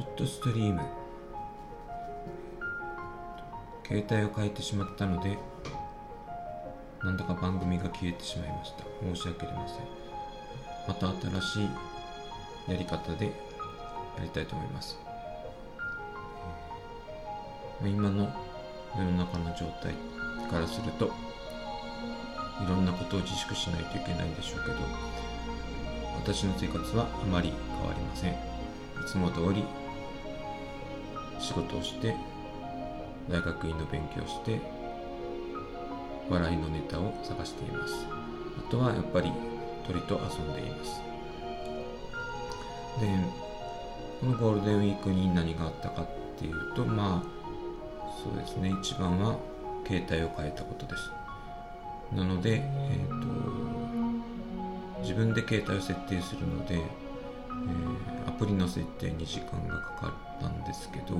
ちょっとストリーム。携帯を変えてしまったのでなんだか番組が消えてしまいました。申し訳ありません。また新しいやり方でやりたいと思います。今の世の中の状態からするといろんなことを自粛しないといけないんでしょうけど私の生活はあまり変わりません。いつも通り仕事をして大学院の勉強をして笑いのネタを探しています。あとはやっぱり鳥と遊んでいます。でこのゴールデンウィークに何があったかっていうとまあそうですね。一番は携帯を変えたことです。なので、えーと、自分で携帯を設定するので、えー、プリの設定に時間がかかったんですけど、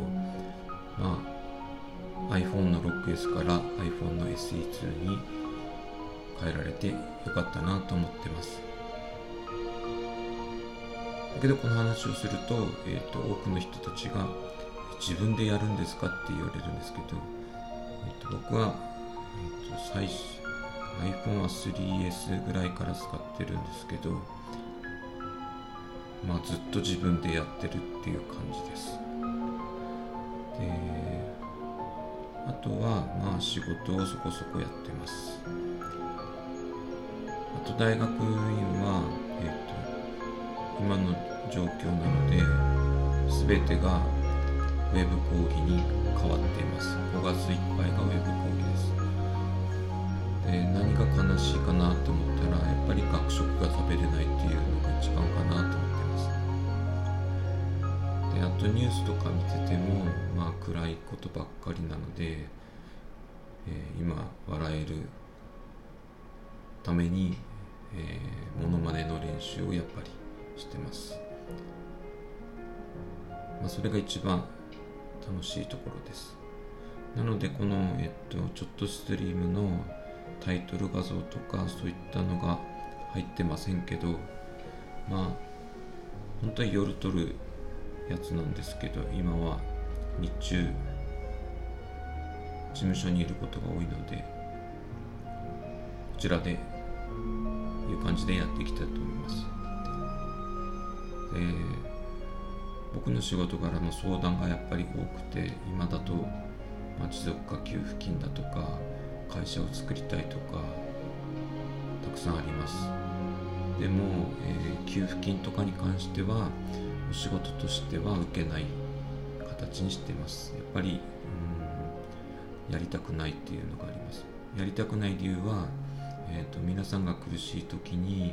まあ、iPhone の 6S から iPhone の SE2 に変えられてよかったなと思ってます。だけどこの話をすると,、えーと多くの人たちが自分でやるんですか？って言われるんですけど、えっと、僕は、えっと、最初 iPhone は 3S ぐらいから使ってるんですけど、まあ、ずっと自分でやってるっていう感じです。であとは、まあ、仕事をそこそこやってます。あと大学院は、えっと、今の状況なので、全てがウェブ講義に変わっています5月いっぱいがウェブ講義ですで何が悲しいかなと思ったらやっぱり学食が食べれないっていうのが一番かとニュースとか見ててもまあ暗いことばっかりなので、えー、今笑えるために、えー、モノマネの練習をやっぱりしてます。まあ、それが一番楽しいところです。なのでこの、えっと、ちょっとストリームのタイトル画像とかそういったのが入ってませんけどまあ本当は夜撮るやつなんですけど今は日中事務所にいることが多いのでこちらでいう感じでやっていきたいと思います。で僕の仕事柄の相談がやっぱり多くて今だと、ま、持続化給付金だとか会社を作りたいとかたくさんあります。でも、えー、給付金とかに関してはお仕事としては受けない形にしてます。やっぱりうんやりたくないっていうのがあります。やりたくない理由は、えーと、皆さんが苦しい時に、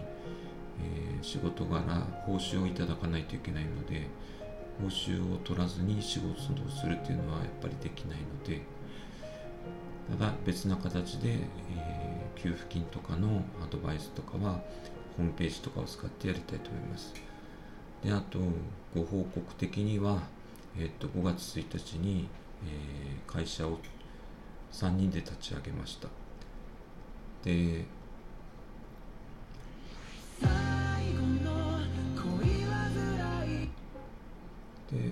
えー、仕事柄報酬をいただかないといけないので報酬を取らずに仕事をするっていうのはやっぱりできないのでただ別な形で、えー、給付金とかのアドバイスとかはホームページとかを使ってやりたいと思います。であとご報告的には、えー、と5月1日に、えー、会社を3人で立ち上げました。でで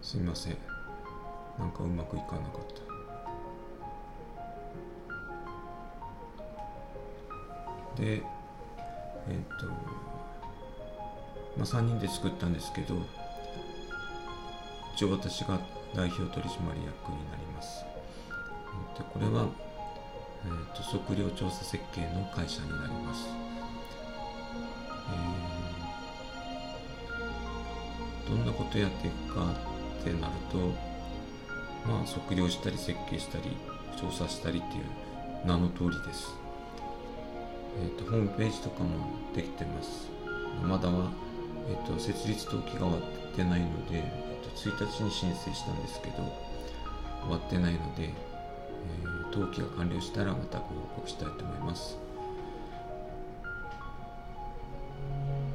すいません。なんかうまくいかなかった。でえっ、とまあ3人で作ったんですけど一応私が代表取締役になります。でこれは、えーと、測量調査設計の会社になります、えー、どんなことやっていくかってなるとまあ測量したり設計したり調査したりっていう名の通りです、えーと、ホームページとかもできてます。まだは、えーと、設立登記が終わってないので、えーと、1日に申請したんですけど終わってないので、えー、登記が完了したらまたご報告したいと思います。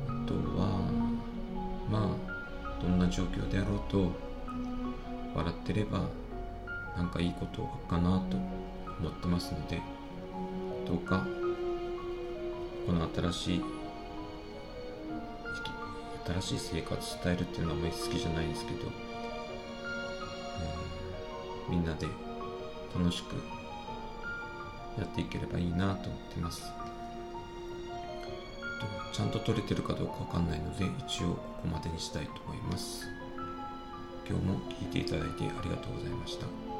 あとはまあどんな状況であろうと笑ってればなんかいいことかなと思ってますのでどうかこの新しい新しい生活スタイルっていうのはあまり好きじゃないんですけど、えー、みんなで楽しくやっていければいいなと思ってます。ちゃんと撮れてるかどうかわかんないので一応ここまでにしたいと思います。今日も聴いていただいてありがとうございました。